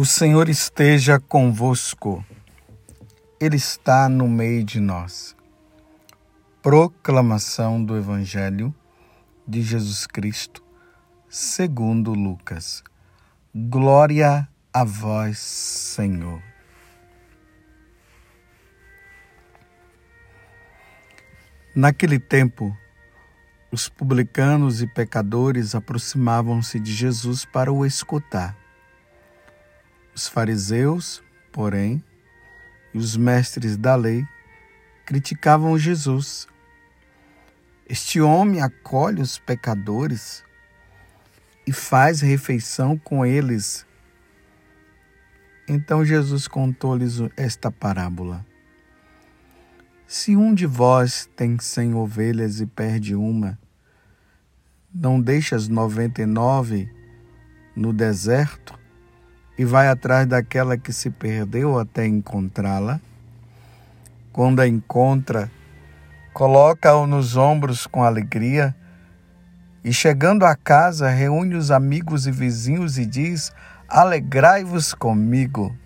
O Senhor esteja convosco, Ele está no meio de nós. Proclamação do Evangelho de Jesus Cristo, segundo Lucas. Glória a vós, Senhor. Naquele tempo, os publicanos e pecadores aproximavam-se de Jesus para o escutar. Os fariseus, porém, e os mestres da lei criticavam Jesus. Este homem acolhe os pecadores e faz refeição com eles. Então Jesus contou-lhes esta parábola. Se um de vós tem cem ovelhas e perde uma, não deixa as noventa e nove no deserto e vai atrás daquela que se perdeu até encontrá-la. Quando a encontra, coloca-o nos ombros com alegria e, chegando à casa, reúne os amigos e vizinhos e diz: Alegrai-vos comigo.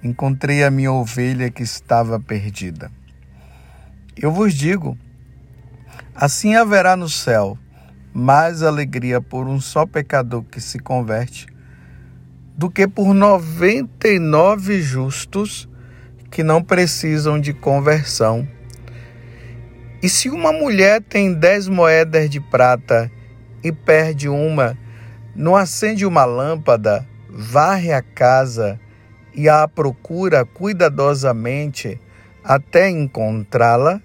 Encontrei a minha ovelha que estava perdida. Eu vos digo: assim haverá no céu mais alegria por um só pecador que se converte do que por 99 justos que não precisam de conversão. E se uma mulher tem dez moedas de prata e perde uma, não acende uma lâmpada, varre a casa e a procura cuidadosamente até encontrá-la?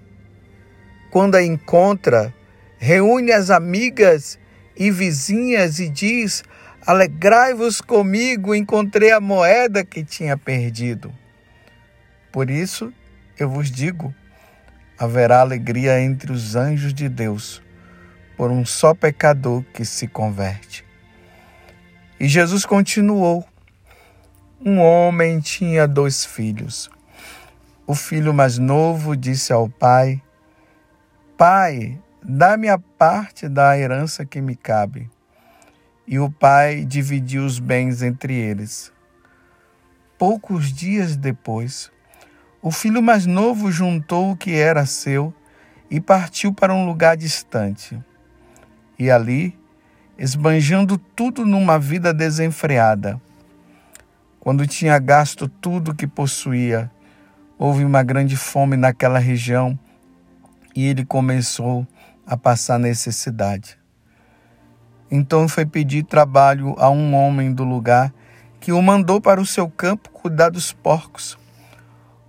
Quando a encontra, reúne as amigas e vizinhas e diz: Alegrai-vos comigo, encontrei a moeda que tinha perdido. Por isso, eu vos digo: haverá alegria entre os anjos de Deus por um só pecador que se converte. E Jesus continuou: Um homem tinha dois filhos. O filho mais novo disse ao pai: Pai, dá-me a parte da herança que me cabe e o pai dividiu os bens entre eles. Poucos dias depois, o filho mais novo juntou o que era seu e partiu para um lugar distante. E ali, esbanjando tudo numa vida desenfreada. Quando tinha gasto tudo que possuía, houve uma grande fome naquela região e ele começou a passar necessidade. Então foi pedir trabalho a um homem do lugar que o mandou para o seu campo cuidar dos porcos.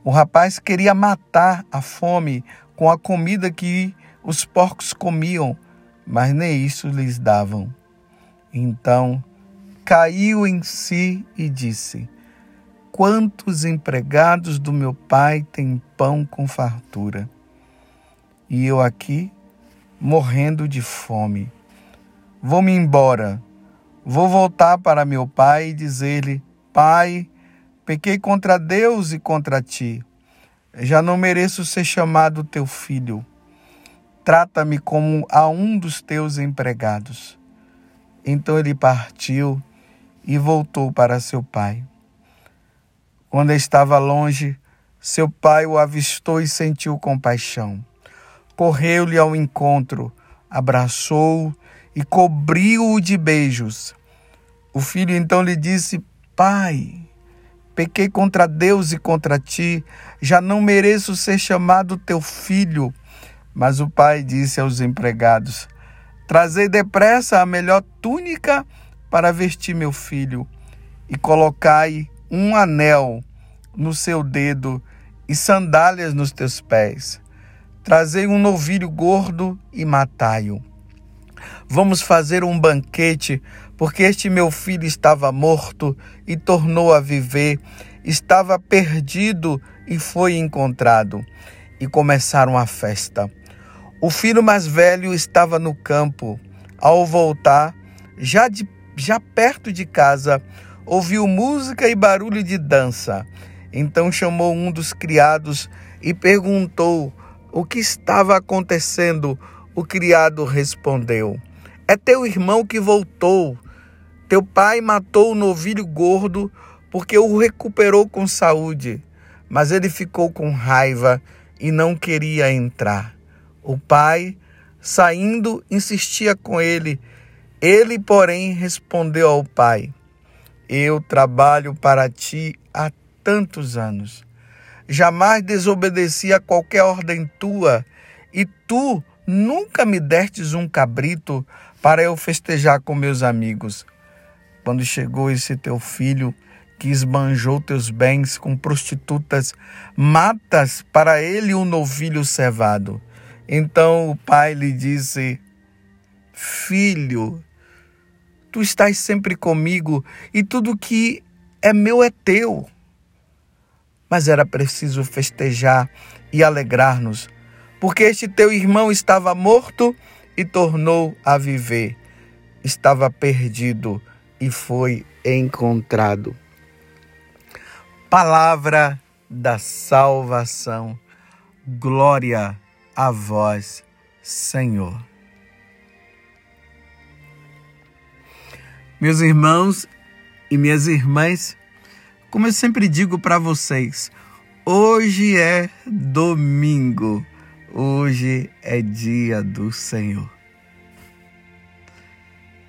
O rapaz queria matar a fome com a comida que os porcos comiam, mas nem isso lhes davam. Então caiu em si e disse: Quantos empregados do meu pai têm pão com fartura? E eu aqui morrendo de fome. Vou-me embora. Vou voltar para meu pai e dizer-lhe: Pai, pequei contra Deus e contra ti. Já não mereço ser chamado teu filho. Trata-me como a um dos teus empregados. Então ele partiu e voltou para seu pai. Quando estava longe, seu pai o avistou e sentiu compaixão. Correu-lhe ao encontro, abraçou-o e cobriu-o de beijos. O filho então lhe disse: Pai, pequei contra Deus e contra ti, já não mereço ser chamado teu filho. Mas o pai disse aos empregados: Trazei depressa a melhor túnica para vestir meu filho, e colocai um anel no seu dedo e sandálias nos teus pés. Trazei um novilho gordo e matai-o. Vamos fazer um banquete, porque este meu filho estava morto e tornou a viver, estava perdido e foi encontrado. E começaram a festa. O filho mais velho estava no campo. Ao voltar, já, de, já perto de casa, ouviu música e barulho de dança. Então chamou um dos criados e perguntou o que estava acontecendo. O criado respondeu: É teu irmão que voltou. Teu pai matou o novilho gordo porque o recuperou com saúde, mas ele ficou com raiva e não queria entrar. O pai, saindo, insistia com ele. Ele, porém, respondeu ao pai: Eu trabalho para ti há tantos anos. Jamais desobedeci a qualquer ordem tua, e tu nunca me destes um cabrito para eu festejar com meus amigos. Quando chegou esse teu filho, que esbanjou teus bens com prostitutas, matas para ele um novilho cevado. Então o pai lhe disse: Filho, tu estás sempre comigo e tudo que é meu é teu. Mas era preciso festejar e alegrar-nos, porque este teu irmão estava morto e tornou a viver, estava perdido e foi encontrado. Palavra da salvação. Glória a vós, Senhor. Meus irmãos e minhas irmãs, como eu sempre digo para vocês, hoje é domingo, hoje é dia do Senhor.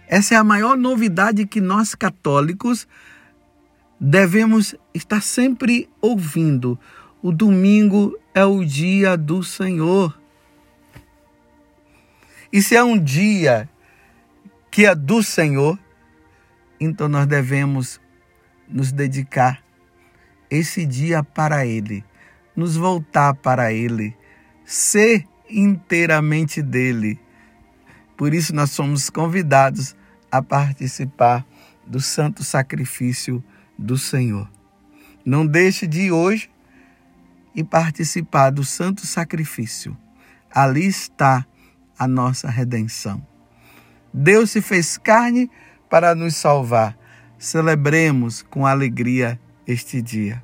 Essa é a maior novidade que nós católicos devemos estar sempre ouvindo. O domingo é o dia do Senhor. E se é um dia que é do Senhor, então nós devemos nos dedicar esse dia para Ele, nos voltar para Ele, ser inteiramente dele. Por isso nós somos convidados a participar do santo sacrifício do Senhor. Não deixe de ir hoje e participar do santo sacrifício. Ali está a nossa redenção. Deus se fez carne para nos salvar. Celebremos com alegria este dia.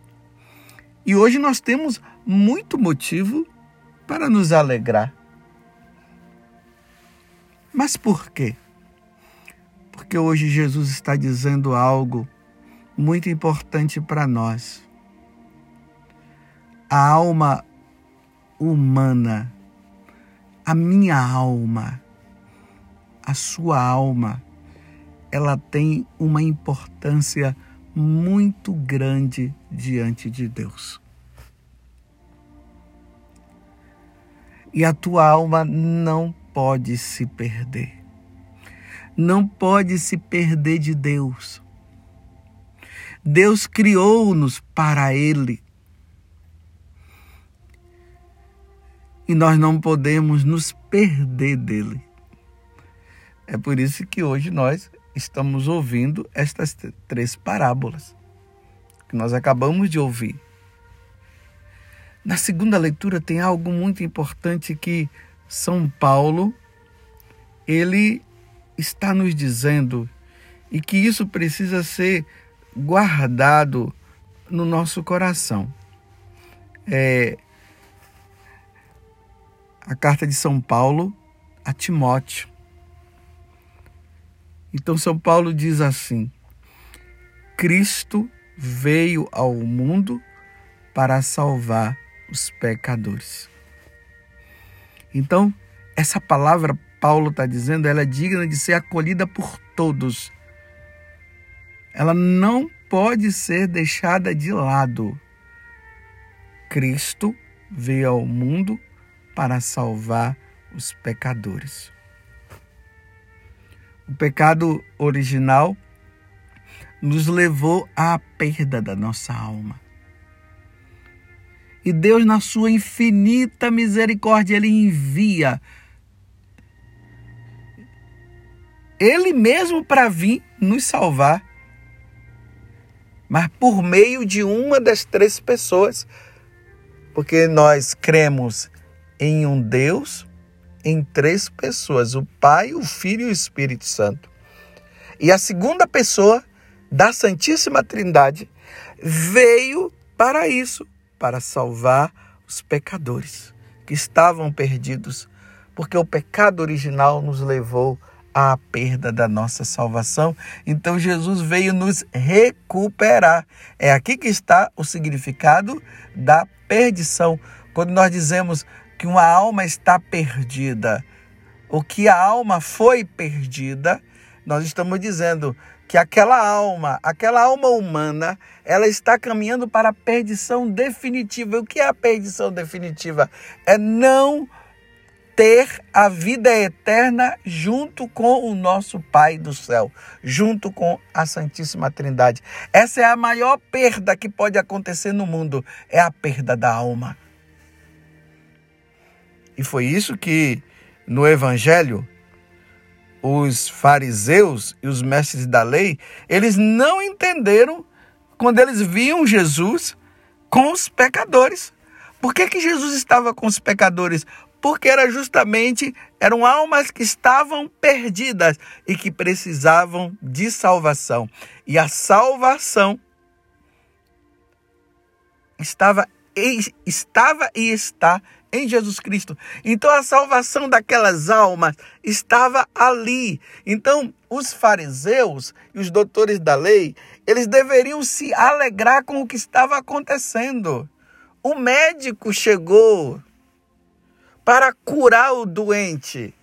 E hoje nós temos muito motivo para nos alegrar. Mas por quê? Porque hoje Jesus está dizendo algo muito importante para nós. A alma humana, a minha alma, a sua alma, ela tem uma importância muito grande diante de Deus. E a tua alma não pode se perder. Não pode se perder de Deus. Deus criou-nos para Ele. E nós não podemos nos perder dele. É por isso que hoje nós estamos ouvindo estas três parábolas que nós acabamos de ouvir. Na segunda leitura tem algo muito importante que São Paulo ele está nos dizendo e que isso precisa ser guardado no nosso coração. É a carta de São Paulo a Timóteo. Então, São Paulo diz assim: Cristo veio ao mundo para salvar os pecadores. Então, essa palavra Paulo está dizendo, ela é digna de ser acolhida por todos ela não pode ser deixada de lado. Cristo veio ao mundo para salvar os pecadores. O pecado original nos levou à perda da nossa alma. E Deus, na sua infinita misericórdia, Ele envia Ele mesmo para vir nos salvar. Mas por meio de uma das três pessoas, porque nós cremos em um Deus, em três pessoas: o Pai, o Filho e o Espírito Santo. E a segunda pessoa da Santíssima Trindade veio para isso, para salvar os pecadores que estavam perdidos, porque o pecado original nos levou à perda da nossa salvação. Então Jesus veio nos recuperar. É aqui que está o significado da perdição. Quando nós dizemos que uma alma está perdida, ou que a alma foi perdida, nós estamos dizendo que aquela alma, aquela alma humana, ela está caminhando para a perdição definitiva. O que é a perdição definitiva? É não ter a vida eterna junto com o nosso Pai do céu, junto com a Santíssima Trindade. Essa é a maior perda que pode acontecer no mundo, é a perda da alma. E foi isso que no evangelho os fariseus e os mestres da lei, eles não entenderam quando eles viam Jesus com os pecadores. Por que, que Jesus estava com os pecadores? porque era justamente eram almas que estavam perdidas e que precisavam de salvação. E a salvação estava estava e está em Jesus Cristo. Então a salvação daquelas almas estava ali. Então os fariseus e os doutores da lei, eles deveriam se alegrar com o que estava acontecendo. O médico chegou para curar o doente.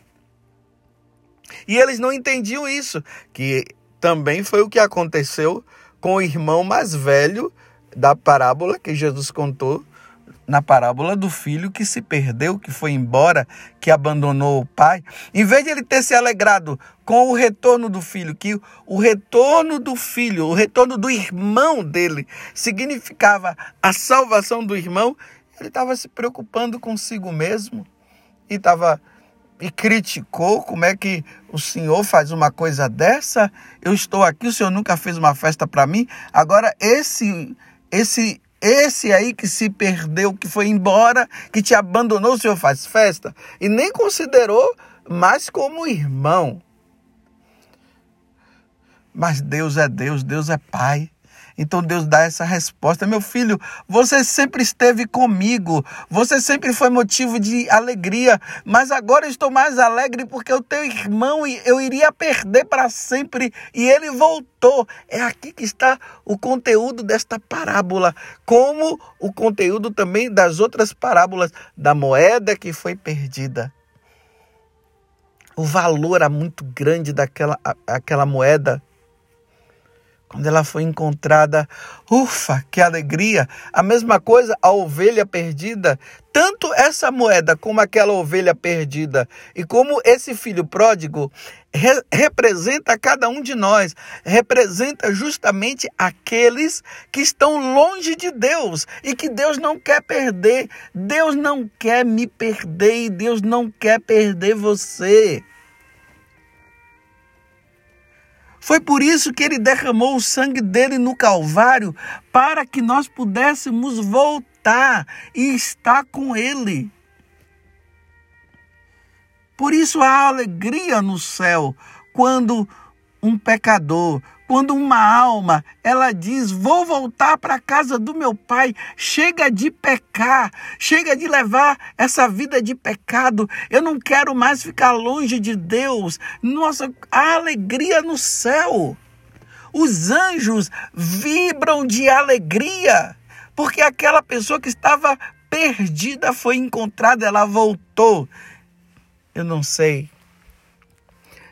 E eles não entendiam isso, que também foi o que aconteceu com o irmão mais velho da parábola que Jesus contou, na parábola do filho que se perdeu, que foi embora, que abandonou o pai. Em vez de ele ter se alegrado com o retorno do filho, que o retorno do filho, o retorno do irmão dele, significava a salvação do irmão, ele estava se preocupando consigo mesmo e estava e criticou como é que o senhor faz uma coisa dessa? Eu estou aqui, o senhor nunca fez uma festa para mim. Agora esse esse esse aí que se perdeu, que foi embora, que te abandonou, o senhor faz festa e nem considerou mais como irmão. Mas Deus é Deus, Deus é Pai. Então Deus dá essa resposta: Meu filho, você sempre esteve comigo, você sempre foi motivo de alegria, mas agora estou mais alegre porque o teu irmão eu iria perder para sempre e ele voltou. É aqui que está o conteúdo desta parábola, como o conteúdo também das outras parábolas da moeda que foi perdida. O valor era muito grande daquela aquela moeda quando ela foi encontrada, ufa, que alegria! A mesma coisa, a ovelha perdida. Tanto essa moeda como aquela ovelha perdida, e como esse filho pródigo, re representa cada um de nós, representa justamente aqueles que estão longe de Deus e que Deus não quer perder. Deus não quer me perder e Deus não quer perder você. Foi por isso que ele derramou o sangue dele no Calvário, para que nós pudéssemos voltar e estar com ele. Por isso há alegria no céu quando um pecador, quando uma alma, ela diz: "Vou voltar para a casa do meu pai". Chega de pecar, chega de levar essa vida de pecado. Eu não quero mais ficar longe de Deus. Nossa, a alegria no céu. Os anjos vibram de alegria, porque aquela pessoa que estava perdida foi encontrada, ela voltou. Eu não sei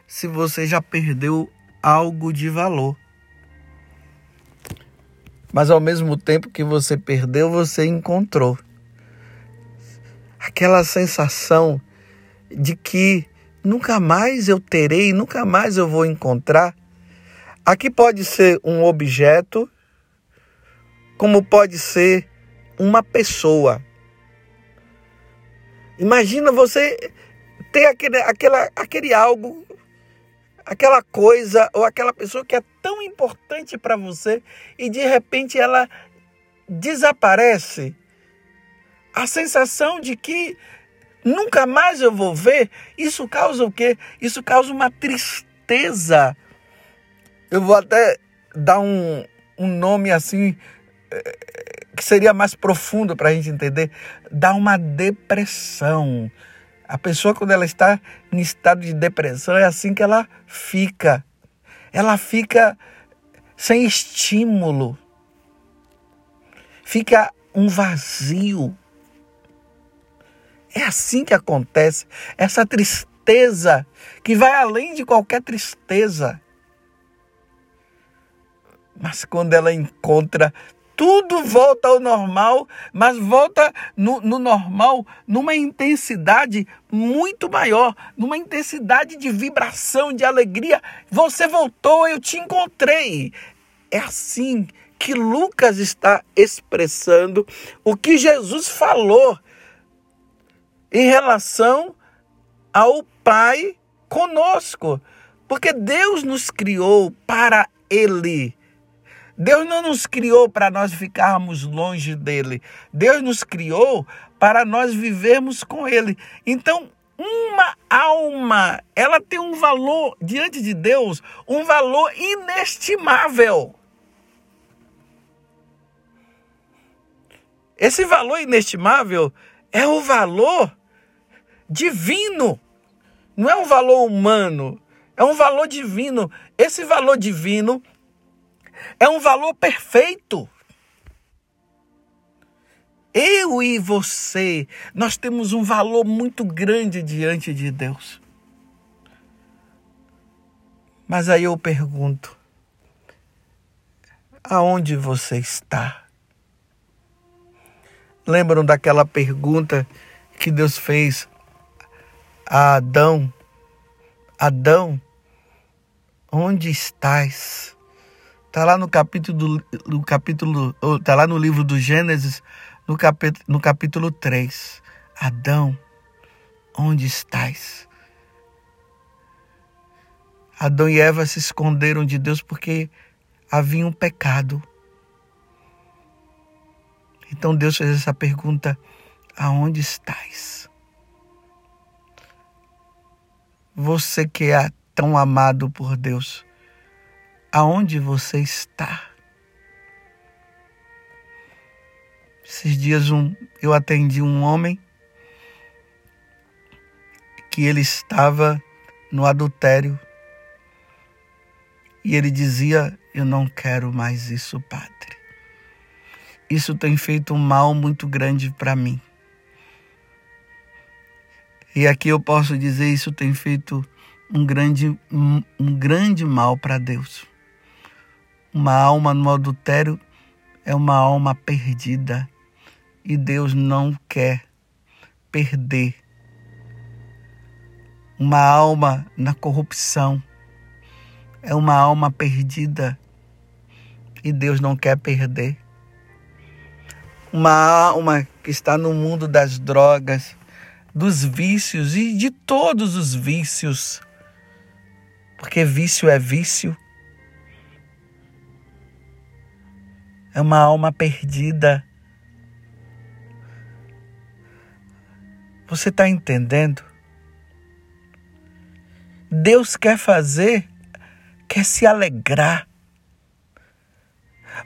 se você já perdeu algo de valor. Mas ao mesmo tempo que você perdeu, você encontrou. Aquela sensação de que nunca mais eu terei, nunca mais eu vou encontrar. Aqui pode ser um objeto, como pode ser uma pessoa. Imagina você ter aquele, aquela, aquele algo aquela coisa ou aquela pessoa que é tão importante para você e de repente ela desaparece. A sensação de que nunca mais eu vou ver, isso causa o quê? Isso causa uma tristeza. Eu vou até dar um, um nome assim eh, que seria mais profundo para a gente entender. Dá uma depressão A pessoa, quando ela está em estado de depressão, é assim que ela fica. Ela fica sem estímulo. Fica um vazio. É assim que acontece. Essa tristeza que vai além de qualquer tristeza. Mas quando ela encontra tudo volta ao normal, mas volta no, no, normal numa intensidade muito maior, numa intensidade de vibração, de alegria. Você voltou, eu te encontrei. É assim que Lucas está expressando o que Jesus falou em relação ao Pai conosco. Porque Deus nos criou para Ele. Deus não nos criou para nós ficarmos longe dele. Deus nos criou para nós vivermos com ele. Então, uma alma, ela tem um valor diante de Deus, um valor inestimável. Esse valor inestimável é o valor divino. Não é um valor humano, é um valor divino. Esse valor divino é um valor perfeito. Eu e você, nós temos um valor muito grande diante de Deus. Mas aí eu pergunto: aonde você está? Lembram daquela pergunta que Deus fez a Adão? Adão, onde estás? Está lá no capítulo, no capítulo, está lá no livro do Gênesis, no capítulo, no capítulo 3. Adão, onde estás? Adão e Eva se esconderam de Deus porque havia um pecado. Então Deus fez essa pergunta: aonde estás? Você que é tão amado por Deus, aonde você está. Esses dias um, eu atendi um homem que ele estava no adultério e ele dizia: Eu não quero mais isso, Padre. Isso tem feito um mal muito grande para mim. E aqui eu posso dizer: Isso tem feito um grande, um, um grande mal para Deus. Uma alma no adultério é uma alma perdida e Deus não quer perder. Uma alma na corrupção é uma alma perdida e Deus não quer perder. Uma alma que está no mundo das drogas, dos vícios e de todos os vícios, porque vício é vício é uma alma perdida. Você está entendendo? Deus quer fazer, quer se alegrar.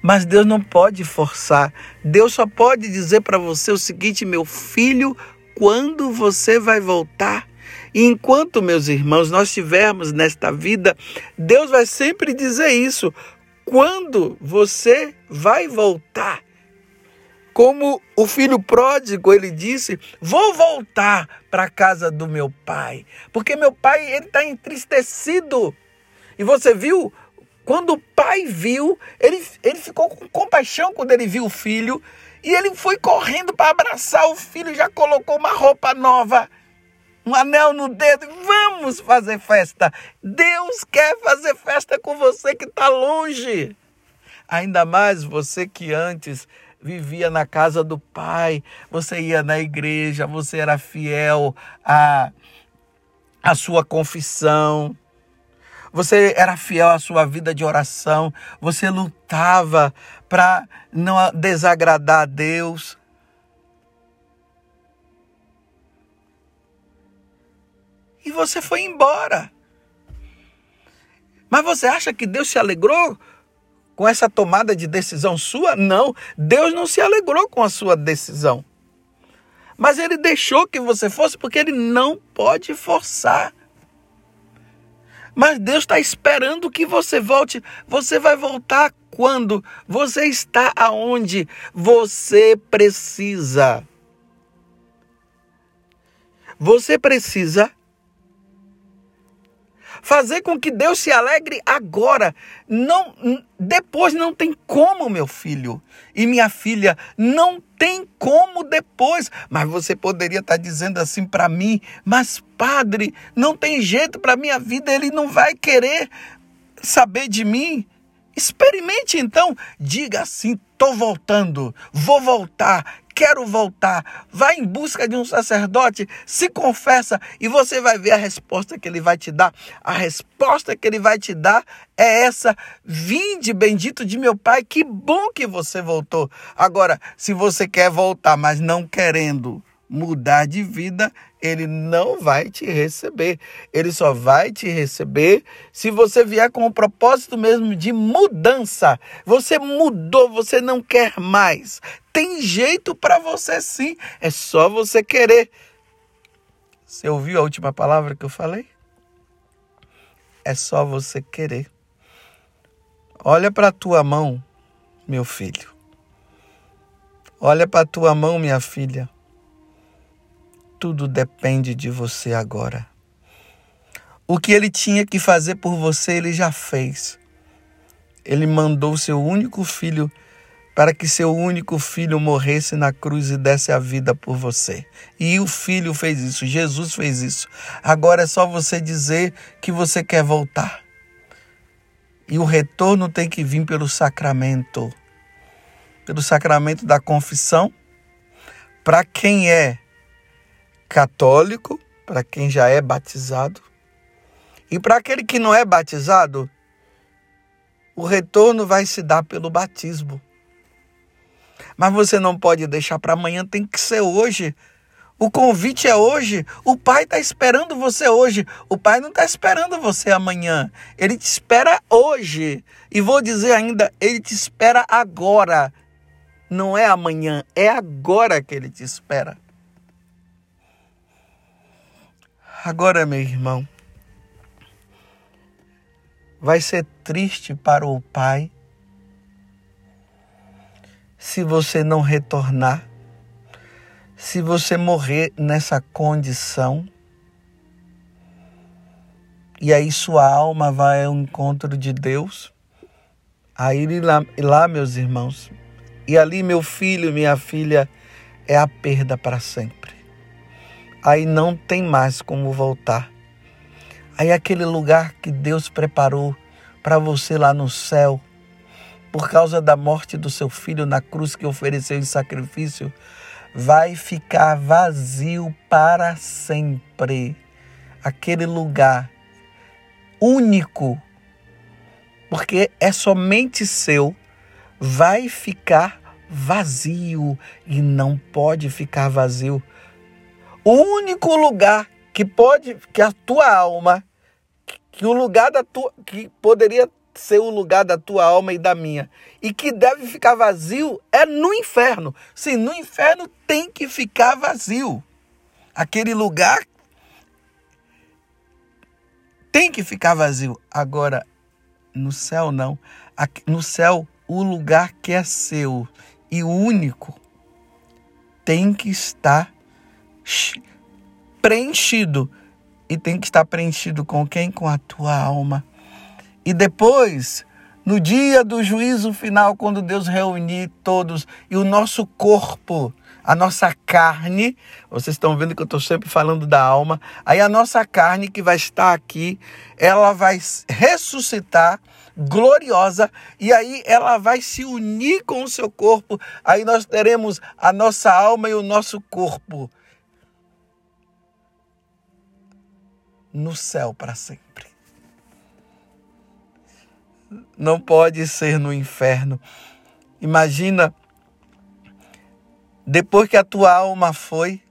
Mas Deus não pode forçar. Deus só pode dizer para você o seguinte, meu filho, quando você vai voltar? E enquanto, meus irmãos, nós estivermos nesta vida, Deus vai sempre dizer isso quando você vai voltar. Como o filho pródigo, ele disse: Vou voltar para a casa do meu pai, porque meu pai ele está entristecido. E você viu? Quando o pai viu, ele, ele ficou com compaixão quando ele viu o filho. E ele foi correndo para abraçar o filho, já colocou uma roupa nova um anel no dedo. Vamos fazer festa. Deus quer fazer festa com você que está longe. Ainda mais você que antes vivia na casa do Pai, você ia na igreja, você era fiel à, à sua confissão. Você era fiel à sua vida de oração, você lutava para não desagradar a Deus. E você foi embora. Mas você acha que Deus se alegrou com essa tomada de decisão sua? Não, Deus não se alegrou com a sua decisão. Mas ele deixou que você fosse porque ele não pode forçar. Mas Deus está esperando que você volte. Você vai voltar quando você está aonde você precisa. Você precisa fazer com que Deus se alegre agora. Não, depois não tem como, meu filho e minha filha, não tem como depois. Mas você poderia estar dizendo assim para mim, mas padre, não tem jeito para minha vida, ele não vai querer saber de mim. Experimente então, diga assim: estou voltando, vou voltar, quero voltar. Vai em busca de um sacerdote, se confessa e você vai ver a resposta que ele vai te dar. A resposta que ele vai te dar é essa: Vinde, bendito de meu Pai, que bom que você voltou. Agora, se você quer voltar, mas não querendo, mudar de vida, ele não vai te receber. Ele só vai te receber se você vier com o propósito mesmo de mudança. Você mudou, você não quer mais. Tem jeito para você sim, é só você querer. Você ouviu a última palavra que eu falei? É só você querer. Olha para a tua mão, meu filho. Olha para a tua mão, minha filha tudo depende de você agora. O que ele tinha que fazer por você, ele já fez. Ele mandou seu único filho para que seu único filho morresse na cruz e desse a vida por você. E o filho fez isso, Jesus fez isso. Agora é só você dizer que você quer voltar. E o retorno tem que vir pelo sacramento pelo sacramento da confissão. Para quem é católico, para quem já é batizado. E para aquele que não é batizado, o retorno vai se dar pelo batismo. Mas você não pode deixar para amanhã, tem que ser hoje. O convite é hoje. O pai está esperando você hoje. O pai não está esperando você amanhã. Ele te espera hoje. E vou dizer ainda, ele te espera agora. Não é amanhã, é agora que ele te espera. Agora, meu irmão, vai ser triste para o pai se você não retornar, se você morrer nessa condição. E aí sua alma vai ao encontro de Deus. Aí lá, lá, meus irmãos, e ali meu filho, minha filha, é a perda para sempre aí não tem mais como voltar. Aí aquele lugar que Deus preparou para você lá no céu, por causa da morte do seu filho na cruz que ofereceu em sacrifício, vai ficar vazio para sempre. Aquele lugar único, porque é somente seu, vai ficar vazio e não pode ficar vazio o único lugar que pode, que a tua alma, que o lugar da tua, que poderia ser o lugar da tua alma e da minha, e que deve ficar vazio é no inferno. Sim, no inferno tem que ficar vazio. Aquele lugar tem que ficar vazio. Agora, no céu não. No céu, o lugar que é seu e único tem que estar preenchido. E tem que estar preenchido com quem? Com a tua alma. E depois, no dia do juízo final, quando Deus reunir todos e o nosso corpo, a nossa carne, vocês estão vendo que eu estou sempre falando da alma, aí a nossa carne que vai estar aqui, ela vai ressuscitar gloriosa e aí ela vai se unir com o seu corpo, aí nós teremos a nossa alma e o nosso corpo no céu para sempre. Não pode ser no inferno. Imagina, depois que a tua alma foi,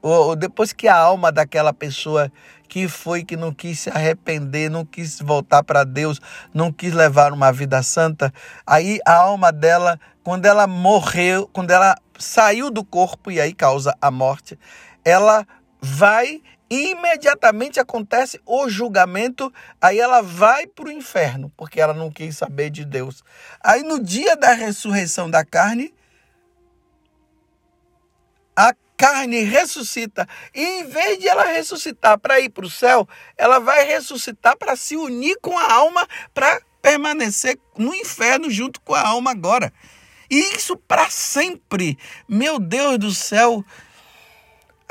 ou depois que a alma daquela pessoa que foi, que não quis se arrepender, não quis voltar para Deus, não quis levar uma vida santa, aí a alma dela, quando ela morreu, quando ela saiu do corpo e aí causa a morte, ela vai imediatamente acontece o julgamento, aí ela vai para o inferno, porque ela não quis saber de Deus. Aí no dia da ressurreição da carne, a carne ressuscita. E em vez de ela ressuscitar para ir para o céu, ela vai ressuscitar para se unir com a alma, para permanecer no inferno junto com a alma agora. E isso para sempre. Meu Deus do céu.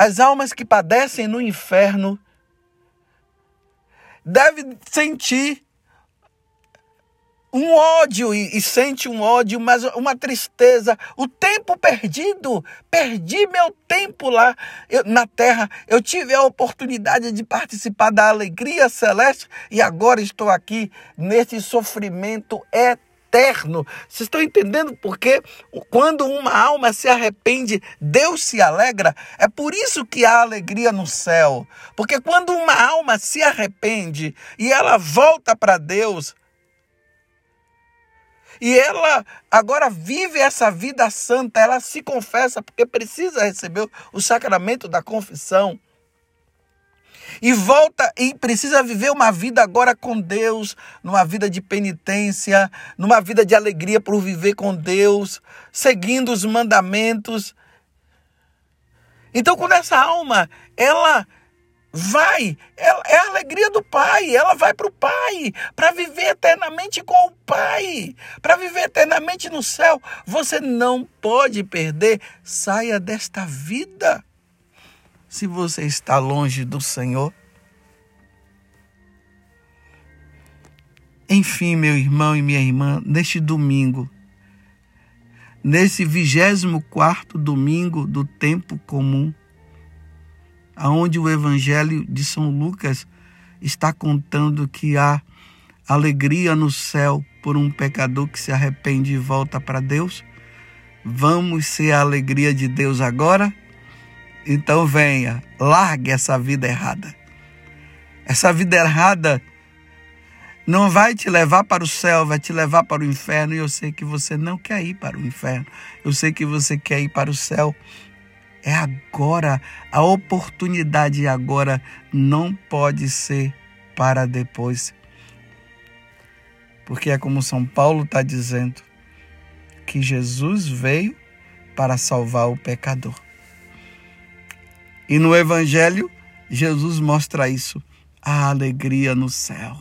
As almas que padecem no inferno devem sentir um ódio e, e, sente um ódio, mas uma tristeza. O tempo perdido, perdi meu tempo lá eu, na terra. Eu tive a oportunidade de participar da alegria celeste e agora estou aqui nesse sofrimento eterno. Vocês estão entendendo por quê? Quando uma alma se arrepende, Deus se alegra. É por isso que há alegria no céu. Porque quando uma alma se arrepende e ela volta para Deus, e ela agora vive essa vida santa, ela se confessa porque precisa receber o sacramento da confissão. E volta e precisa viver uma vida agora com Deus, numa vida de penitência, numa vida de alegria por viver com Deus, seguindo os mandamentos. Então, quando essa alma, ela vai, é, é a alegria do Pai, ela vai para o Pai, para viver eternamente com o Pai, para viver eternamente no céu. Você não pode perder, saia desta vida. Se você está longe do Senhor. Enfim, meu irmão e minha irmã, neste domingo, nesse vigésimo quarto domingo do tempo comum, aonde o Evangelho de São Lucas está contando que há alegria no céu por um pecador que se arrepende e volta para Deus. Vamos ser a alegria de Deus agora? Então venha, largue essa vida errada. Essa vida errada não vai te levar para o céu, vai te levar para o inferno. E eu sei que você não quer ir para o inferno. Eu sei que você quer ir para o céu. É agora. A oportunidade agora não pode ser para depois. Porque é como São Paulo está dizendo, que Jesus veio para salvar o pecador. E no Evangelho, Jesus mostra isso, a alegria no céu.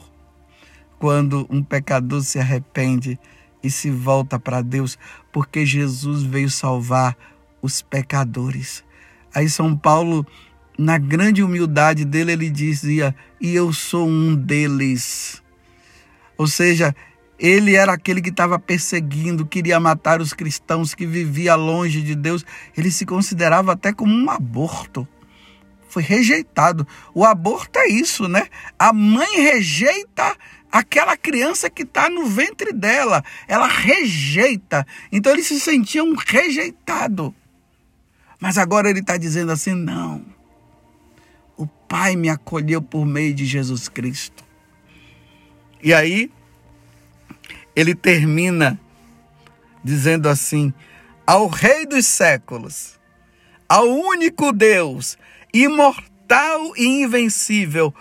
Quando um pecador se arrepende e se volta para Deus, porque Jesus veio salvar os pecadores. Aí São Paulo, na grande humildade dele, ele dizia: E eu sou um deles. Ou seja, ele era aquele que estava perseguindo, queria matar os cristãos, que vivia longe de Deus. Ele se considerava até como um aborto. Foi rejeitado. O aborto é isso, né? A mãe rejeita aquela criança que está no ventre dela. Ela rejeita. Então ele se sentia um rejeitado. Mas agora ele está dizendo assim: não. O Pai me acolheu por meio de Jesus Cristo. E aí, ele termina dizendo assim: ao Rei dos séculos, ao único Deus, imortal e invencível,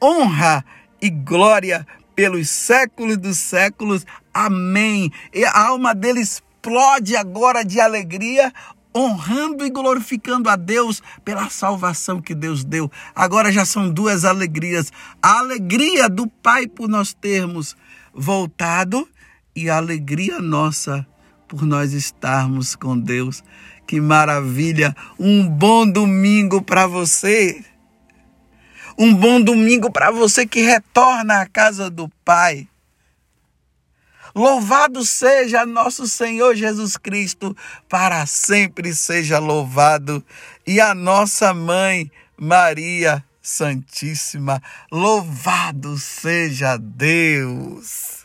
honra e glória pelos séculos dos séculos. Amém. E a alma dele explode agora de alegria, honrando e glorificando a Deus pela salvação que Deus deu. Agora já são duas alegrias: a alegria do Pai por nós termos voltado e a alegria nossa por nós estarmos com Deus. Que maravilha! Um bom domingo para você. Um bom domingo para você que retorna à casa do Pai. Louvado seja nosso Senhor Jesus Cristo, para sempre seja louvado. E a nossa mãe, Maria Santíssima, louvado seja Deus.